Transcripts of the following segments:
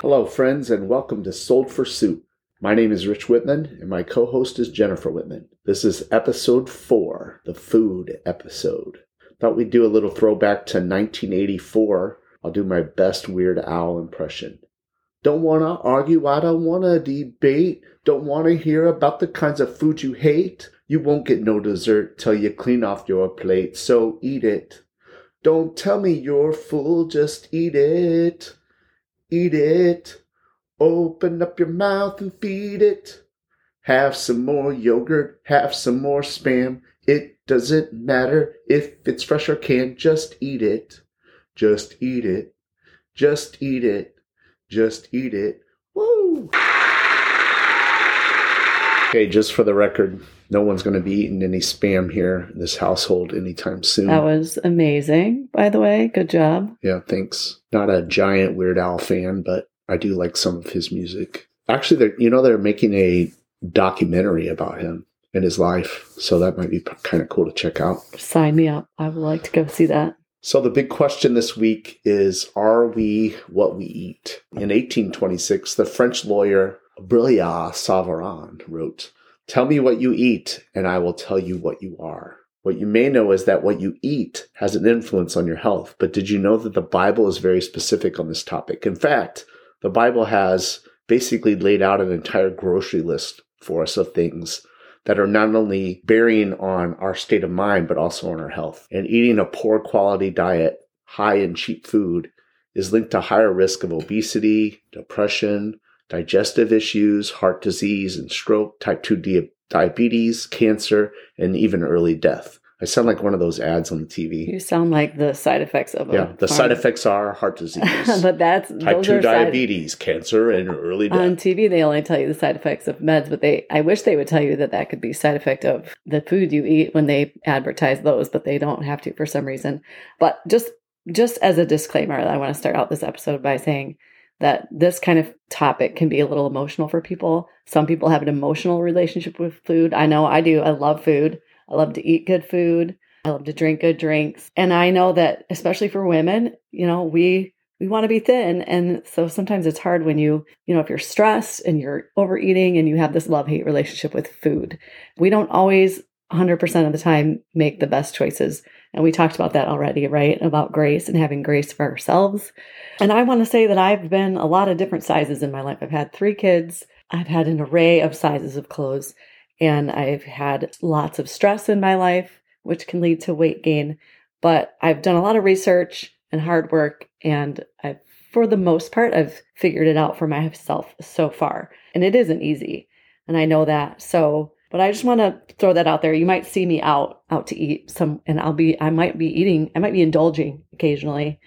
Hello, friends, and welcome to Sold for Soup. My name is Rich Whitman, and my co host is Jennifer Whitman. This is episode four, the food episode. Thought we'd do a little throwback to 1984. I'll do my best Weird Al impression. Don't wanna argue, I don't wanna debate. Don't wanna hear about the kinds of food you hate. You won't get no dessert till you clean off your plate, so eat it. Don't tell me you're full, just eat it. Eat it. Open up your mouth and feed it. Have some more yogurt, have some more spam. It doesn't matter if it's fresh or canned, just eat it. Just eat it. Just eat it. Just eat it. Woo! Okay, just for the record, no one's going to be eating any spam here in this household anytime soon. That was amazing, by the way. Good job. Yeah, thanks. Not a giant Weird Al fan, but I do like some of his music. Actually, they're, you know, they're making a documentary about him and his life, so that might be kind of cool to check out. Sign me up. I would like to go see that. So the big question this week is Are we what we eat? In 1826, the French lawyer Brillat Savarin wrote, Tell me what you eat, and I will tell you what you are. What you may know is that what you eat has an influence on your health, but did you know that the Bible is very specific on this topic? In fact, the Bible has basically laid out an entire grocery list for us of things that are not only bearing on our state of mind, but also on our health. And eating a poor quality diet, high in cheap food, is linked to higher risk of obesity, depression, digestive issues, heart disease and stroke, type 2 diabetes, cancer, and even early death. I sound like one of those ads on the TV. You sound like the side effects of a Yeah, the side effects are heart disease, but that's type those 2 are side- diabetes, cancer, and early death. on TV. They only tell you the side effects of meds, but they I wish they would tell you that that could be side effect of the food you eat when they advertise those, but they don't have to for some reason. But just just as a disclaimer, I want to start out this episode by saying that this kind of topic can be a little emotional for people. Some people have an emotional relationship with food. I know I do. I love food. I love to eat good food. I love to drink good drinks. And I know that especially for women, you know, we we want to be thin and so sometimes it's hard when you, you know, if you're stressed and you're overeating and you have this love-hate relationship with food. We don't always 100% of the time make the best choices. And we talked about that already, right? About grace and having grace for ourselves. And I want to say that I've been a lot of different sizes in my life. I've had three kids. I've had an array of sizes of clothes and I've had lots of stress in my life, which can lead to weight gain. But I've done a lot of research and hard work, and I've, for the most part, I've figured it out for myself so far. And it isn't easy, and I know that. So, but I just want to throw that out there. You might see me out out to eat some, and I'll be, I might be eating, I might be indulging occasionally,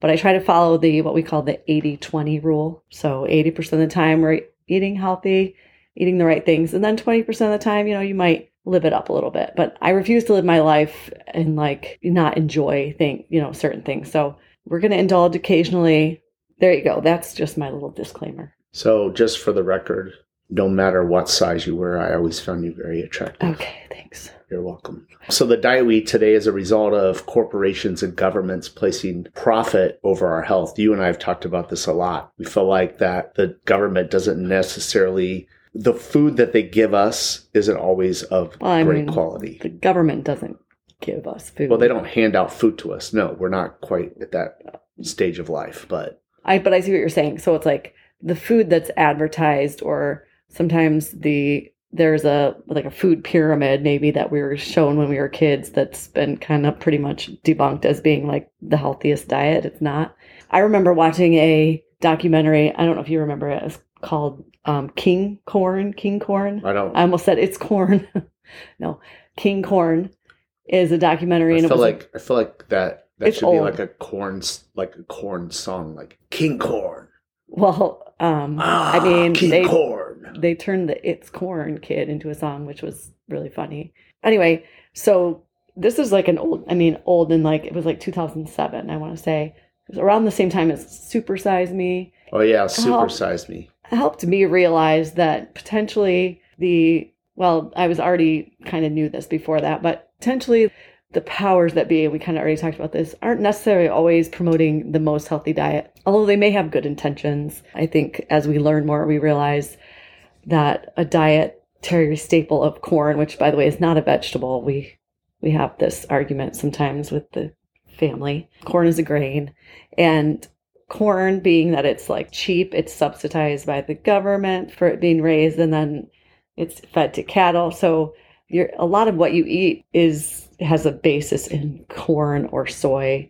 but I try to follow the what we call the 80-20 rule. So 80% of the time we're eating healthy, eating the right things, and then 20% of the time, you know, you might live it up a little bit. But I refuse to live my life and like not enjoy thing, you know, certain things. So we're going to indulge occasionally. There you go. That's just my little disclaimer. So, just for the record, no matter what size you were, I always found you very attractive. Okay, thanks. You're welcome. So, the diet we eat today is a result of corporations and governments placing profit over our health. You and I have talked about this a lot. We feel like that the government doesn't necessarily, the food that they give us isn't always of Well, great mean, quality. The government doesn't give us food. Well, they don't hand out food to us. No, we're not quite at that stage of life, but I but I see what you're saying. So it's like the food that's advertised or sometimes the there's a like a food pyramid maybe that we were shown when we were kids that's been kind of pretty much debunked as being like the healthiest diet. It's not. I remember watching a documentary, I don't know if you remember it, it's called um, King Corn, King Corn. I don't. I almost said it's corn. no, King Corn is a documentary I and it was like I feel like that that should be like a corn like a corn song, like King Corn. well, um, Ah, I mean, King they Corn. they turned the "It's Corn" kid into a song, which was really funny. Anyway, so this is like an old, I mean, old and like, it was like 2007, I want to say. It was around the same time as Super Size Me. Oh yeah, super size me. Helped me realize that potentially the, well, I was already kind of knew this before that, but potentially the powers that be, we kind of already talked about this, aren't necessarily always promoting the most healthy diet, although they may have good intentions. I think as we learn more, we realize that a dietary staple of corn, which by the way is not a vegetable, we we have this argument sometimes with the family. Corn is a grain, and corn being that it's like cheap, it's subsidized by the government for it being raised, and then it's fed to cattle. So you're, a lot of what you eat is has a basis in corn or soy,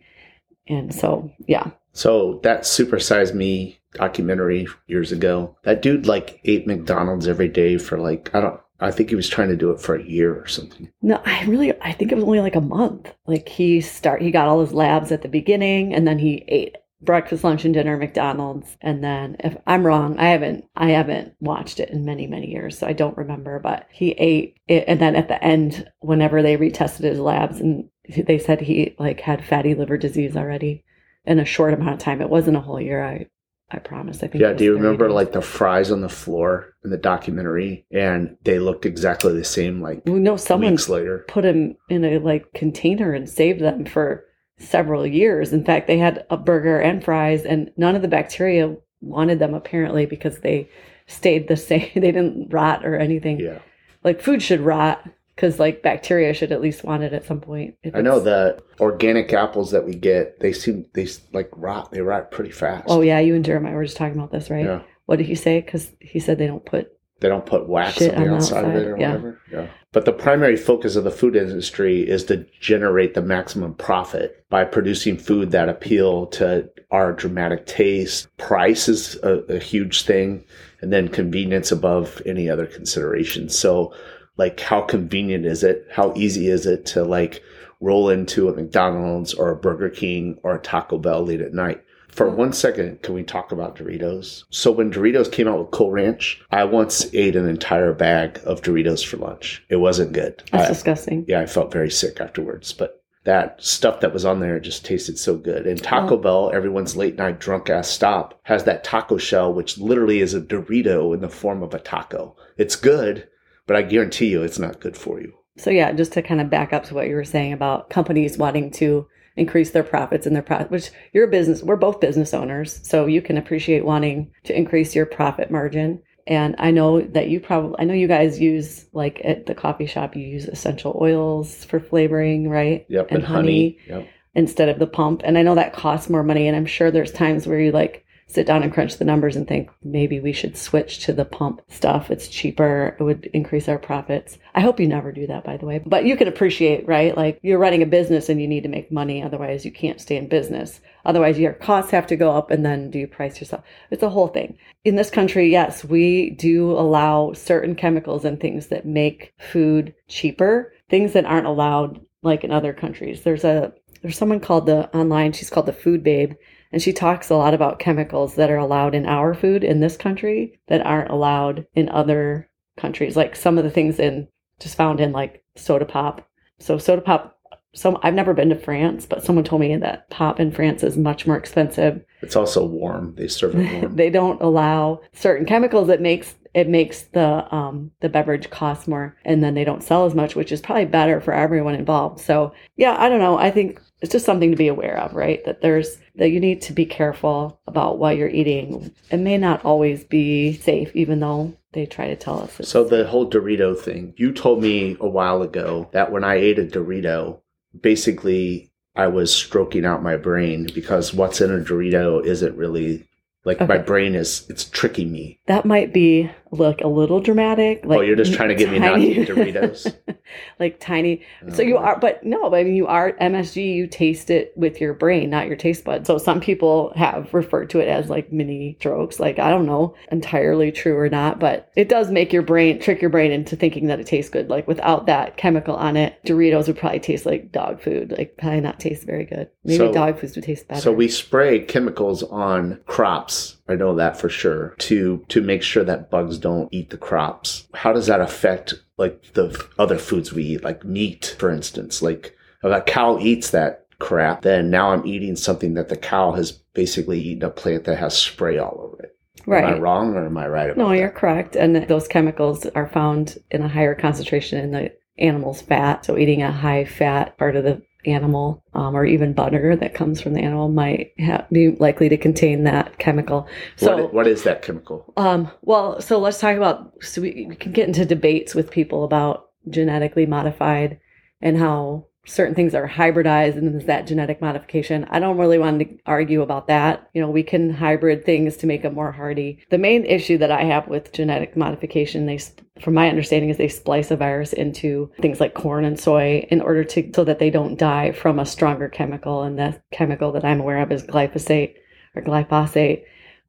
and so yeah, So that super size me documentary years ago, that dude like ate McDonald's every day for like I don't I think he was trying to do it for a year or something. No, I really I think it was only like a month. Like he start he got all his labs at the beginning and then he ate breakfast, lunch and dinner McDonald's and then if I'm wrong, I haven't I haven't watched it in many many years, so I don't remember, but he ate it and then at the end whenever they retested his labs and they said he like had fatty liver disease already in a short amount of time. It wasn't a whole year. I I promise. I think. Yeah, do you remember days. like the fries on the floor in the documentary and they looked exactly the same like We know someone later? put him in a like container and saved them for several years. In fact, they had a burger and fries, and none of the bacteria wanted them apparently because they stayed the same. They didn't rot or anything. Yeah. Like food should rot because like bacteria should at least want it at some point. I know the organic apples that we get, they seem they like rot. They rot pretty fast. Oh yeah, you and Jeremiah were just talking about this, right? Yeah. What did he say? Because he said they don't put. They don't put wax Shit on the the outside of it or yeah. whatever. Yeah. But the primary focus of the food industry is to generate the maximum profit by producing food that appeal to our dramatic taste. Price is a, a huge thing, and then convenience above any other consideration. So, like, how convenient is it? How easy is it to like roll into a McDonald's or a Burger King or a Taco Bell late at night? For one second, can we talk about Doritos? So when Doritos came out with Cool Ranch, I once ate an entire bag of Doritos for lunch. It wasn't good. That's I- disgusting. yeah, I felt very sick afterwards, but that stuff that was on there just tasted so good. And Taco Oh. Bell, everyone's late night drunk ass stop, has that taco shell, which literally is a Dorito in the form of a taco. It's good, but I guarantee you it's not good for you. So yeah, just to kind of back up to what you were saying about companies wanting to increase their profits and their profit, which you're a business, we're both business owners, so you can appreciate wanting to increase your profit margin. And I know that you probably, I know you guys use like at the coffee shop, you use essential oils for flavoring, right? Yep, And, honey, Yep. instead of the pump. And I know that costs more money. And I'm sure there's times where you like sit down and crunch the numbers and think maybe we should switch to the pump stuff. It's cheaper. It would increase our profits. I hope you never do that, by the way. But you can appreciate, right? Like you're running a business and you need to make money. Otherwise, you can't stay in business. Otherwise, your costs have to go up and then do you price yourself? It's a whole thing. In this country, yes, we do allow certain chemicals and things that make food cheaper, things that aren't allowed like in other countries. There's a there's someone called the online, she's called the Food Babe, and she talks a lot about chemicals that are allowed in our food in this country that aren't allowed in other countries. Like some of the things in just found in like soda pop. So soda pop some I've never been to France, but someone told me that pop in France is much more expensive It's also warm. They serve it warm. they don't allow certain chemicals that makes it makes the um the beverage cost more and then they don't sell as much which is probably better for everyone involved so yeah i don't know i think it's just something to be aware of right? That there's that you need to be careful about what you're eating. It may not always be safe even though they try to tell us it's So the whole Dorito thing, you told me a while ago that when I ate a Dorito, basically I was stroking out my brain because what's in a Dorito isn't really like my brain is it's tricking me. that might be like a little dramatic oh, like oh, you're just trying to get me not to eat Doritos. like tiny So you Oh. are, but no, I mean, you are MSG, you taste it with your brain, not your taste buds. So some people have referred to it as like mini strokes. Like, I don't know entirely true or not, but it does make your brain, trick your brain into thinking that it tastes good. Like without that chemical on it, Doritos would probably taste like dog food, like probably not taste very good. Maybe So- dog foods would taste better. So we spray chemicals on crops. I know that for sure to to make sure that bugs don't eat the crops. How does that affect like the other foods we eat, like meat, for instance. Like if a cow eats that crap, then now I'm eating something that the cow has basically eaten a plant that has spray all over it. Right. Am I wrong or am I right about No, that? you're correct. And those chemicals are found in a higher concentration in the animal's fat. So eating a high fat part of the animal um, or even butter that comes from the animal might ha- be likely to contain that chemical. So what, what is that chemical? Um, well, so let's talk about. So we, we can get into debates with people about genetically modified and how certain things are hybridized and is that genetic modification. I don't really want to argue about that. You know, we can hybrid things to make them more hardy. The main issue that I have with genetic modification, they, from my understanding, is they splice a virus into things like corn and soy in order to so that they don't die from a stronger chemical. And the chemical that I'm aware of is glyphosate or glyphosate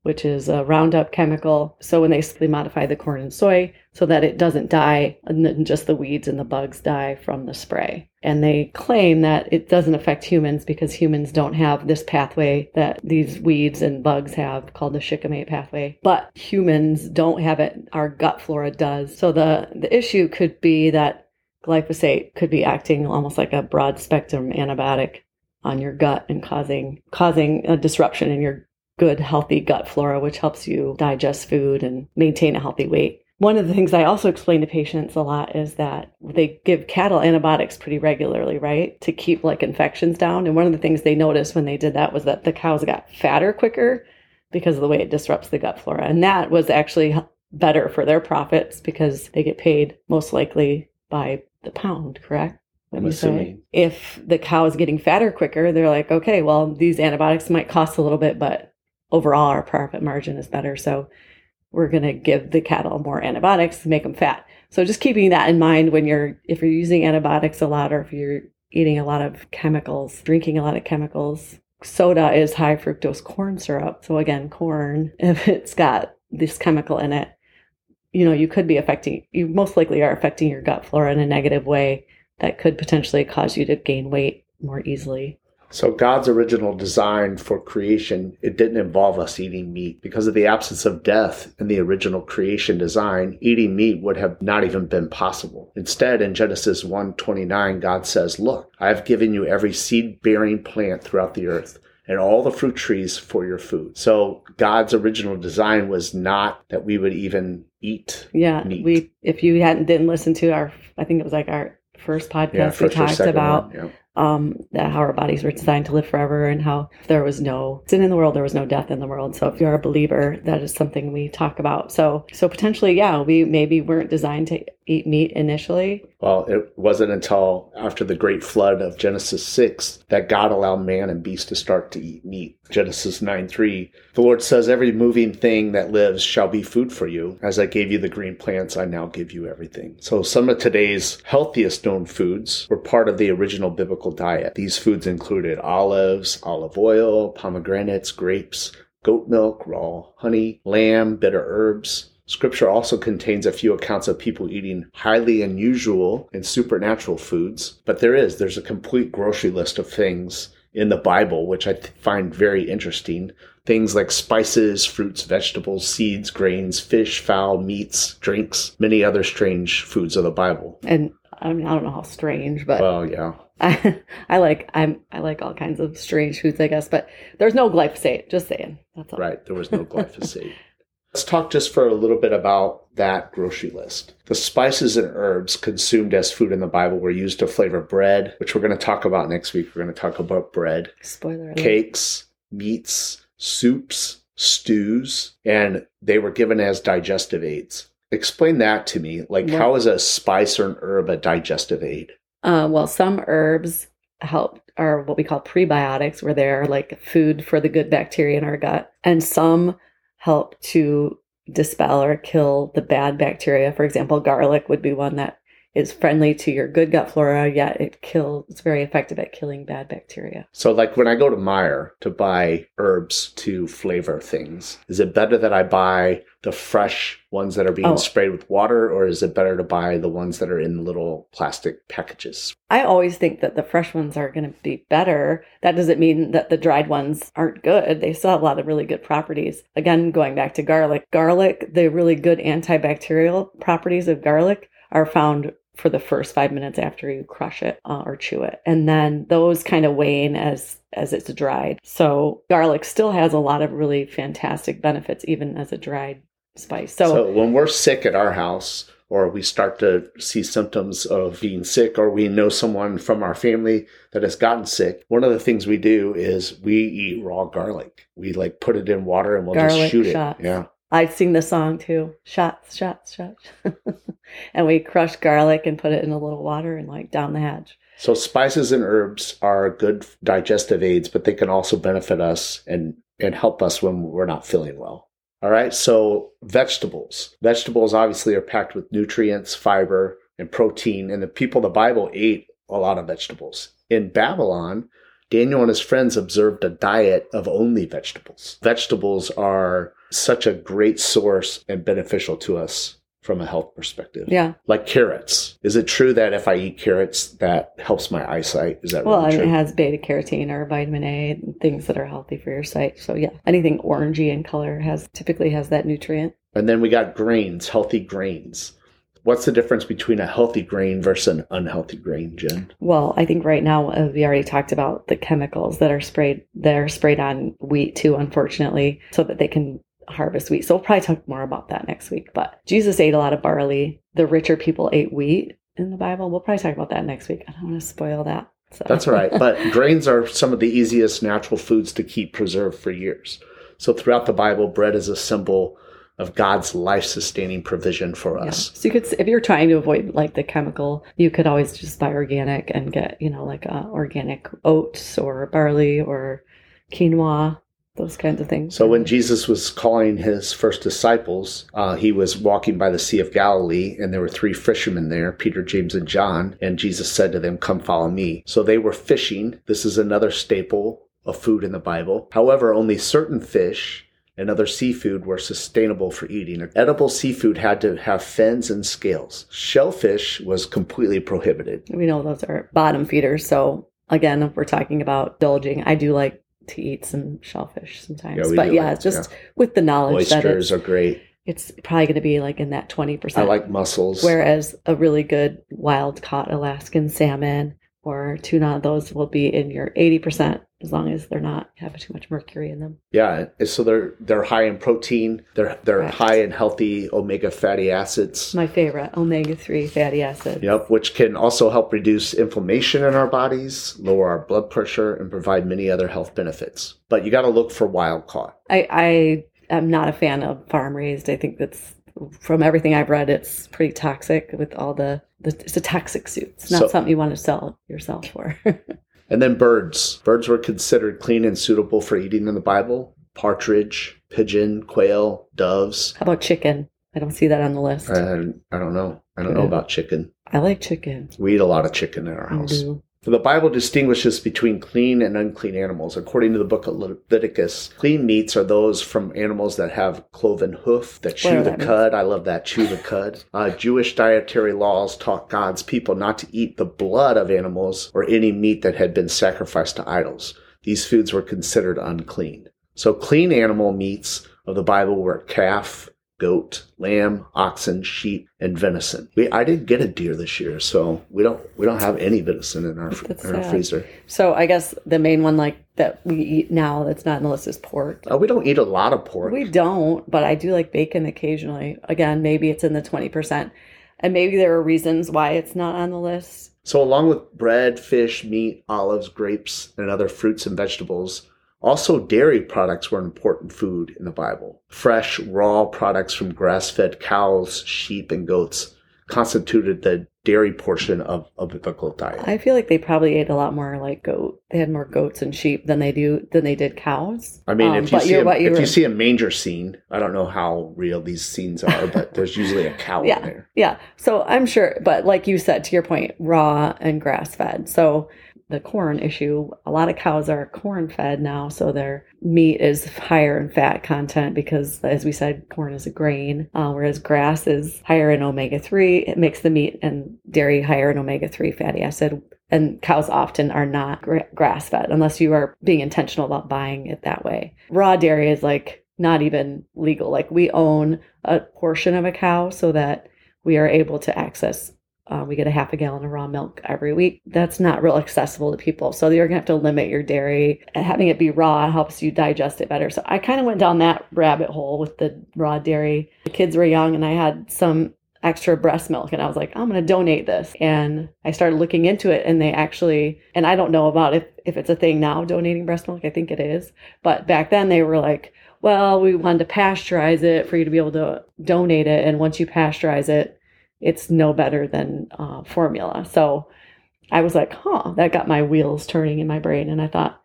which is a Roundup chemical. So when they they modify the corn and soy so that it doesn't die, and then just the weeds and the bugs die from the spray. And they claim that it doesn't affect humans because humans don't have this pathway that these weeds and bugs have called the shikimate pathway. But humans don't have it. Our gut flora does. So the, the issue could be that glyphosate could be acting almost like a broad spectrum antibiotic on your gut and causing causing a disruption in your good healthy gut flora which helps you digest food and maintain a healthy weight one of the things i also explain to patients a lot is that they give cattle antibiotics pretty regularly right to keep like infections down and one of the things they noticed when they did that was that the cows got fatter quicker because of the way it disrupts the gut flora and that was actually better for their profits because they get paid most likely by the pound correct I'm say? assuming. if the cow is getting fatter quicker, they're like, okay, well, these antibiotics might cost a little bit, but overall our profit margin is better. So we're going to give the cattle more antibiotics to make them fat. So just keeping that in mind when you're, if you're using antibiotics a lot or if you're eating a lot of chemicals, drinking a lot of chemicals, soda is high fructose corn syrup. So again, corn, if it's got this chemical in it, you know, you could be affecting, you most likely are affecting your gut flora in a negative way that could potentially cause you to gain weight more easily. So God's original design for creation, it didn't involve us eating meat. Because of the absence of death in the original creation design, eating meat would have not even been possible. Instead, in Genesis 1:29, God says, "Look, I have given you every seed-bearing plant throughout the earth." And all the fruit trees for your food. So God's original design was not that we would even eat. Yeah, Neat. we if you hadn't didn't listen to our I think it was like our first podcast Yeah, we first or talked about one, yeah. Um that how our bodies were designed to live forever and how there was no sin in the world there was no death in the world so if you're a believer that is something we talk about so so potentially yeah we maybe weren't designed to eat meat initially Well, it wasn't until after the great flood of Genesis 6 that God allowed man and beast to start to eat meat. Genesis 9 3. The Lord says, Every moving thing that lives shall be food for you. As I gave you the green plants, I now give you everything. So, some of today's healthiest known foods were part of the original biblical diet. These foods included olives, olive oil, pomegranates, grapes, goat milk, raw honey, lamb, bitter herbs. Scripture also contains a few accounts of people eating highly unusual and supernatural foods, but there is there's a complete grocery list of things in the Bible which I th- find very interesting. Things like spices, fruits, vegetables, seeds, grains, fish, fowl, meats, drinks, many other strange foods of the Bible. and I mean I don't know how strange but Well, yeah. I, I like I'm I like all kinds of strange foods I guess but there's no glyphosate just saying that's all Right. There was no glyphosate. Let's talk just for a little bit about that grocery list. The spices and herbs consumed as food in the Bible were used to flavor bread, which we're going to talk about next week. We're going to talk about bread, spoiler alert. cakes, meats, soups, stews, and they were given as digestive aids. Explain that to me. Like, how is a spice or an herb a digestive aid? Uh, well, some herbs help are what we call prebiotics, where they're like food for the good bacteria in our gut, and some help to dispel or kill the bad bacteria. For example, garlic would be one that is friendly to your good gut flora, yet it kills. It's very effective at killing bad bacteria. So, like when I go to Meijer to buy herbs to flavor things, is it better that I buy the fresh ones that are being Oh. sprayed with water, or is it better to buy the ones that are in little plastic packages? I always think that the fresh ones are going to be better. That doesn't mean that the dried ones aren't good. They still have a lot of really good properties. Again, going back to garlic, garlic, the really good antibacterial properties of garlic are found for the first five minutes after you crush it uh, or chew it, and then those kind of wane as as it's dried. So garlic still has a lot of really fantastic benefits, even as a dried spice. So, So when we're sick at our house, or we start to see symptoms of being sick, or we know someone from our family that has gotten sick, one of the things we do is we eat raw garlic. We like put it in water and we'll Garlic just shoot shots. it. Yeah. I sing the song too. Shots, shots, shots. and we crush garlic and put it in a little water and like down the hatch. So spices and herbs are good digestive aids, but they can also benefit us and and help us when we're not feeling well. All right. So vegetables. Vegetables obviously are packed with nutrients, fiber, and protein. And the people of the Bible ate a lot of vegetables. In Babylon, Daniel and his friends observed a diet of only vegetables. Vegetables are such a great source and beneficial to us from a health perspective. Yeah. Like carrots. Is it true that if I eat carrots, that helps my eyesight? Is that Well, really it has beta carotene or vitamin A and things that are healthy for your sight. So yeah, anything orangey in color has typically has that nutrient. and then we got grains, healthy grains. What's the difference between a healthy grain versus an unhealthy grain, Jen? Well, I think right now uh, we already talked about the chemicals that are sprayed. They're sprayed on wheat too, unfortunately, so that they can harvest wheat. So we'll probably talk more about that next week. But Jesus ate a lot of barley. The richer people ate wheat in the Bible. We'll probably talk about that next week. I don't want to spoil that. So. That's all right. But grains are some of the easiest natural foods to keep preserved for years. So throughout the Bible, bread is a symbol of God's life sustaining provision for Yeah. us. So you could, if you're trying to avoid like the chemical, you could always just buy organic and get, you know, like uh, organic oats or barley or quinoa, those kinds of things. So when Jesus was calling his first disciples, uh, he was walking by the Sea of Galilee, and there were three fishermen there, Peter, James, and John. And Jesus said to them, "Come, follow me." So they were fishing. This is another staple of food in the Bible. However, only certain fish and other seafood were sustainable for eating. Edible seafood had to have fins and scales. Shellfish was completely prohibited. we know those are bottom feeders. So again, if we're talking about indulging, I do like to eat some shellfish sometimes. Yeah, but yeah, like- just with the knowledge that Oysters it's, are great. it's probably going to be like in that 20%. I like mussels. Whereas a really good wild caught Alaskan salmon or tuna, those will be in your 80% as long as they're not have too much mercury in them. Yeah, so they're they're high in protein. They're they're high in healthy omega fatty acids. My favorite, omega 3 fatty acids. Yep, which can also help reduce inflammation in our bodies, lower our blood pressure, and provide many other health benefits. But you got to look for wild caught. I, I am not a fan of farm raised. I think that's from everything I've read, it's pretty toxic with all the, the it's a toxic suit. It's not So- something you want to sell yourself for. And then birds. Birds were considered clean and suitable for eating in the Bible. Partridge, pigeon, quail, doves. How about chicken? I don't see that on the list. And I don't know. I don't know about chicken. I like chicken. We eat a lot of chicken in our I house. Do. The Bible distinguishes between clean and unclean animals. According to the book of Leviticus, clean meats are those from animals that have cloven hoof, that chew the that means. cud. I love that, chew the cud. Uh, Jewish dietary laws taught God's people not to eat the blood of animals or any meat that had been sacrificed to idols. These foods were considered unclean. So clean animal meats of the Bible were calf, goat, lamb, oxen, sheep, and venison. We I didn't get a deer this year, so we don't we don't have any venison in our in our freezer. So I guess the main one like that we eat now that's not on the list is pork. Uh, we don't eat a lot of pork. We don't, but I do like bacon occasionally. Again, maybe it's in the 20%. And maybe there are reasons why it's not on the list. So along with bread, fish, meat, olives, grapes, and other fruits and vegetables, also dairy products were an important food in the Bible. Fresh, raw products from grass-fed cows, sheep, and goats constituted the dairy portion of a biblical diet. I feel like they probably ate a lot more like goat. They had more goats and sheep than they do than they did cows. I mean, Um, if you see a, if were- you see a manger scene, I don't know how real these scenes are, but there's usually a cow in Yeah. there. Yeah. So I'm sure, but like you said, to your point, raw and grass fed. So the corn issue, a lot of cows are corn fed now. So their meat is higher in fat content because, as we said, corn is a grain, uh, whereas grass is higher in omega 3. It makes the meat and dairy higher in omega 3 fatty acid. And cows often are not gra- grass fed unless you are being intentional about buying it that way. Raw dairy is like not even legal. Like we own a portion of a cow so that we are able to access. Uh, we get a half a gallon of raw milk every week. That's not real accessible to people. So you're gonna have to limit your dairy. Having it be raw helps you digest it better. So I kind of went down that rabbit hole with the raw dairy. The kids were young, and I had some extra breast milk and I was like, I'm going to donate this. And I started looking into it and they actually, and I don't know about if, if it's a thing now, donating breast milk. I think it is. But back then they were like, well, we wanted to pasteurize it for you to be able to donate it. And once you pasteurize it, it's no better than uh, formula. So I was like, huh, that got my wheels turning in my brain. And I thought,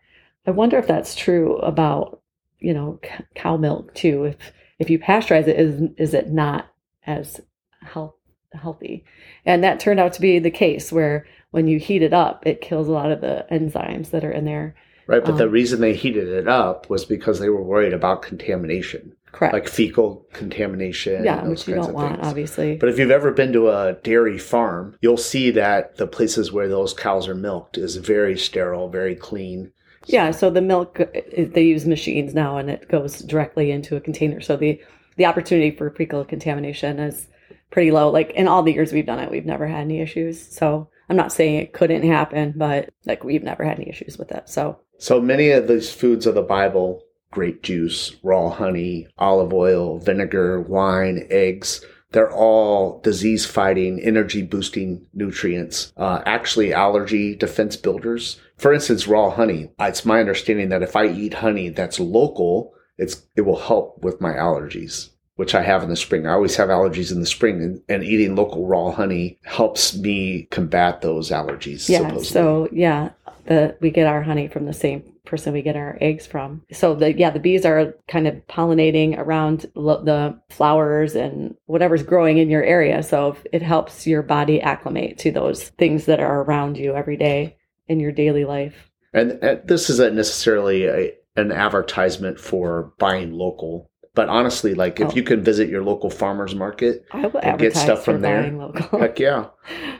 I wonder if that's true about, you know, c- cow milk too. If, if you pasteurize it, is, is it not as health, healthy. And that turned out to be the case where when you heat it up, it kills a lot of the enzymes that are in there. Right, but the Um, reason they heated it up was because they were worried about contamination, Correct. like fecal contamination. yeah, which you don't want, things. obviously. But if you've ever been to a dairy farm, you'll see that the places where those cows are milked is very sterile, very clean. yeah, so the milk they use machines now, and it goes directly into a container. So the the opportunity for fecal contamination is pretty low. Like in all the years we've done it, we've never had any issues. So I'm not saying it couldn't happen, but like we've never had any issues with it. So So many of these foods of the Bible grape juice, raw honey, olive oil, vinegar, wine, eggs they're all disease fighting, energy boosting nutrients, uh, actually allergy defense builders. For instance, raw honey. It's my understanding that if I eat honey that's local, it's, it will help with my allergies. Which I have in the spring. I always have allergies in the spring, and, and eating local raw honey helps me combat those allergies. Yeah. supposedly. So yeah, the we get our honey from the same person we get our eggs from. So the yeah the bees are kind of pollinating around lo- the flowers and whatever's growing in your area. So it helps your body acclimate to those things that are around you every day in your daily life. And, and this isn't necessarily a, an advertisement for buying local, but honestly, like if Oh. you can visit your local farmers market, And get stuff from there. heck yeah.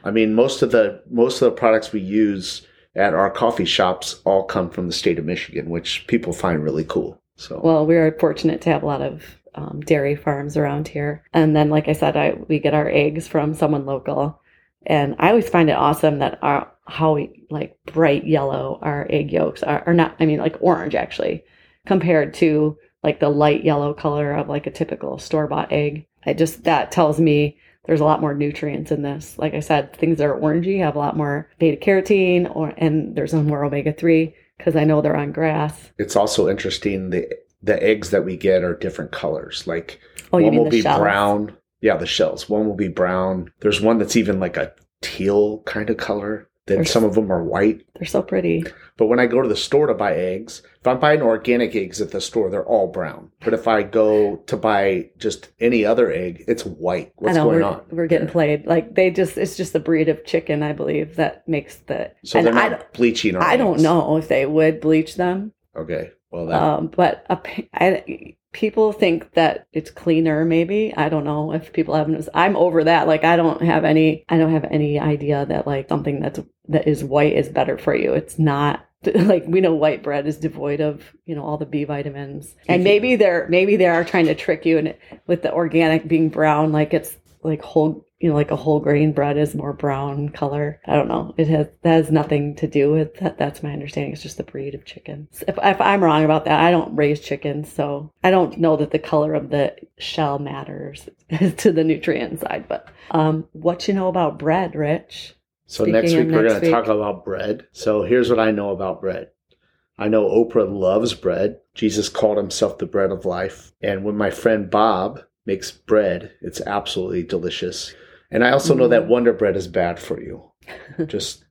I mean, most of the most of the products we use at our coffee shops all come from the state of Michigan, which people find really cool. So Well, we are fortunate to have a lot of um, dairy farms around here, and then, like I said, I we get our eggs from someone local, and I always find it awesome that our how we, like bright yellow our egg yolks are, or not. I mean, like orange actually, compared to like the light yellow color of like a typical store bought egg. I just that tells me there's a lot more nutrients in this. Like I said, things that are orangey have a lot more beta carotene, or and there's some more omega three because I know they're on grass. it's also interesting the the eggs that we get are different colors. Like Oh, you one mean will the be shells? brown. Yeah, the shells. One will be brown. There's one that's even like a teal kind of color. Then There's- some of them are white. They're so pretty. But when I go to the store to buy eggs, if I'm buying organic eggs at the store, they're all brown. But if I go to buy just any other egg, it's white. What's I know going we're, on? we're getting played. Like they just, it's just the breed of chicken, I believe, that makes the. So and they're I, not bleaching our I don't know if they would bleach them, Okay. Well, that, um, but a, I, people think that it's cleaner. Maybe I don't know if people haven't. I'm over that. Like I don't have any. I don't have any idea that like something that's that is white is better for you. It's not. Like we know white bread is devoid of you know all the B vitamins, and maybe they're maybe they are trying to trick you, and with the organic being brown, like it's like whole you know like a whole grain bread is more brown color. I don't know. It has that has nothing to do with that. That's my understanding. It's just the breed of chickens. If, if I'm wrong about that, I don't raise chickens, so I don't know that the color of the shell matters to the nutrient side. But um, what you know about bread, Rich? So speaking next week we're going to talk about bread. So here's what I know about bread. I know Oprah loves bread. Jesus called himself the bread of life. And when my friend Bob makes bread, it's absolutely delicious. And I also know that Mm. Wonder Bread is bad for you. Just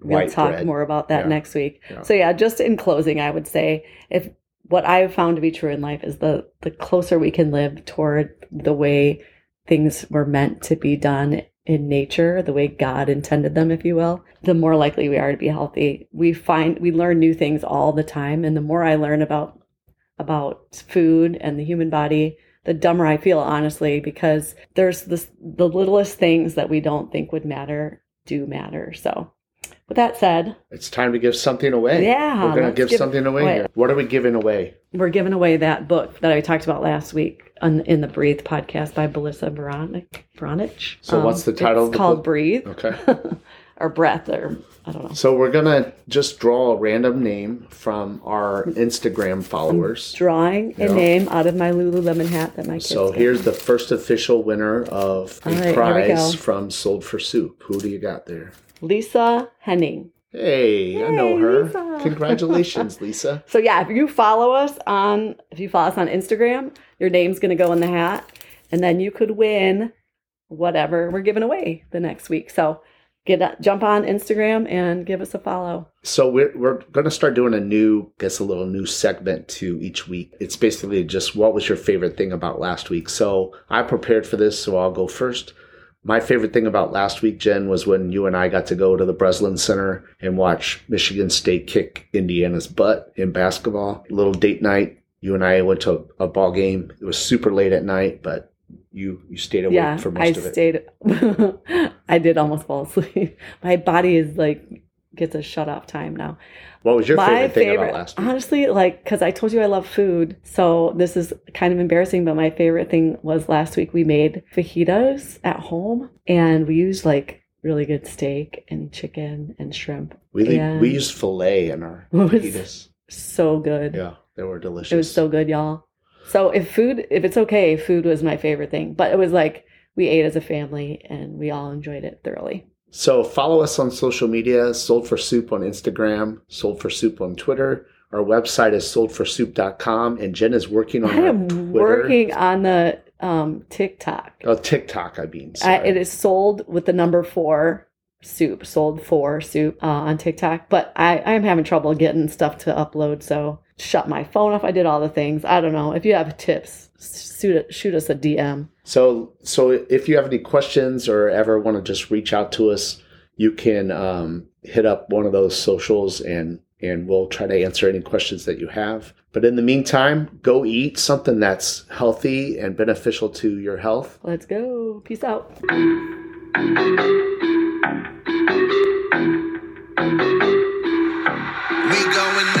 We'll white talk bread. more about that Yeah. next week. Yeah. So yeah, just in closing, I would say if what I've found to be true in life is the the closer we can live toward the way things were meant to be done in nature, the way God intended them, if you will, the more likely we are to be healthy. We find we learn new things all the time, and the more I learn about about food and the human body, the dumber I feel, honestly, because there's this the littlest things that we don't think would matter do matter. So With that said, It's time to give something away. Yeah, We're to give give something away away. here. What are we giving away? we're giving away that book that I talked about last week on, in the Breathe podcast by Belisa Veronich. Veronich. So what's the um, title It's of the called book? Breathe Okay. or Breath or I don't know. So we're going to just draw a random name from our Instagram followers. Drawing a Yeah. name out of my Lululemon hat that my kids. So gave here's the first official winner of a right, prize from Sold for Soup. Who do you got there? Lisa Henning. Hey, I know her. Lisa. Congratulations, Lisa. So yeah, if you follow us on if you follow us on Instagram, your name's gonna go in the hat, and then you could win whatever we're giving away the next week. So get jump on Instagram and give us a follow. So we're we're gonna start doing a new, guess a little new segment to each week. It's basically just what was your favorite thing about last week. So I prepared for this, so I'll go first. My favorite thing about last week, Jen, was when you and I got to go to the Breslin Center and watch Michigan State kick Indiana's butt in basketball. A little date night. You and I went to a ball game. It was super late at night, but you you stayed awake yeah, for I most of it. I stayed. I did almost fall asleep. My body is like gets a shut off time now. What was your my favorite thing about last week? honestly, like, because I told you I love food. So this is kind of embarrassing, but my favorite thing was last week we made fajitas at home and we used like really good steak and chicken and shrimp. We and we used filet in our fajitas. so good. Yeah, they were delicious. It was so good, y'all. So if food, if it's okay, food was my favorite thing. But it was like we ate as a family and we all enjoyed it thoroughly. So follow us on social media, Sold for Soup on Instagram, Sold for Soup on Twitter. Our website is soldforsoup.com and Jen is working on I am Twitter. working on the um, TikTok. Oh, TikTok, I mean. I, it is sold with the number four soup, sold for soup uh, on TikTok. But I, I'm having trouble getting stuff to upload. So shut my phone off. I did all the things. I don't know. If you have tips, shoot, shoot us a DM. So, so if you have any questions or ever want to just reach out to us, you can um, hit up one of those socials and and we'll try to answer any questions that you have. But in the meantime, go eat something that's healthy and beneficial to your health. Let's go. Peace out. We going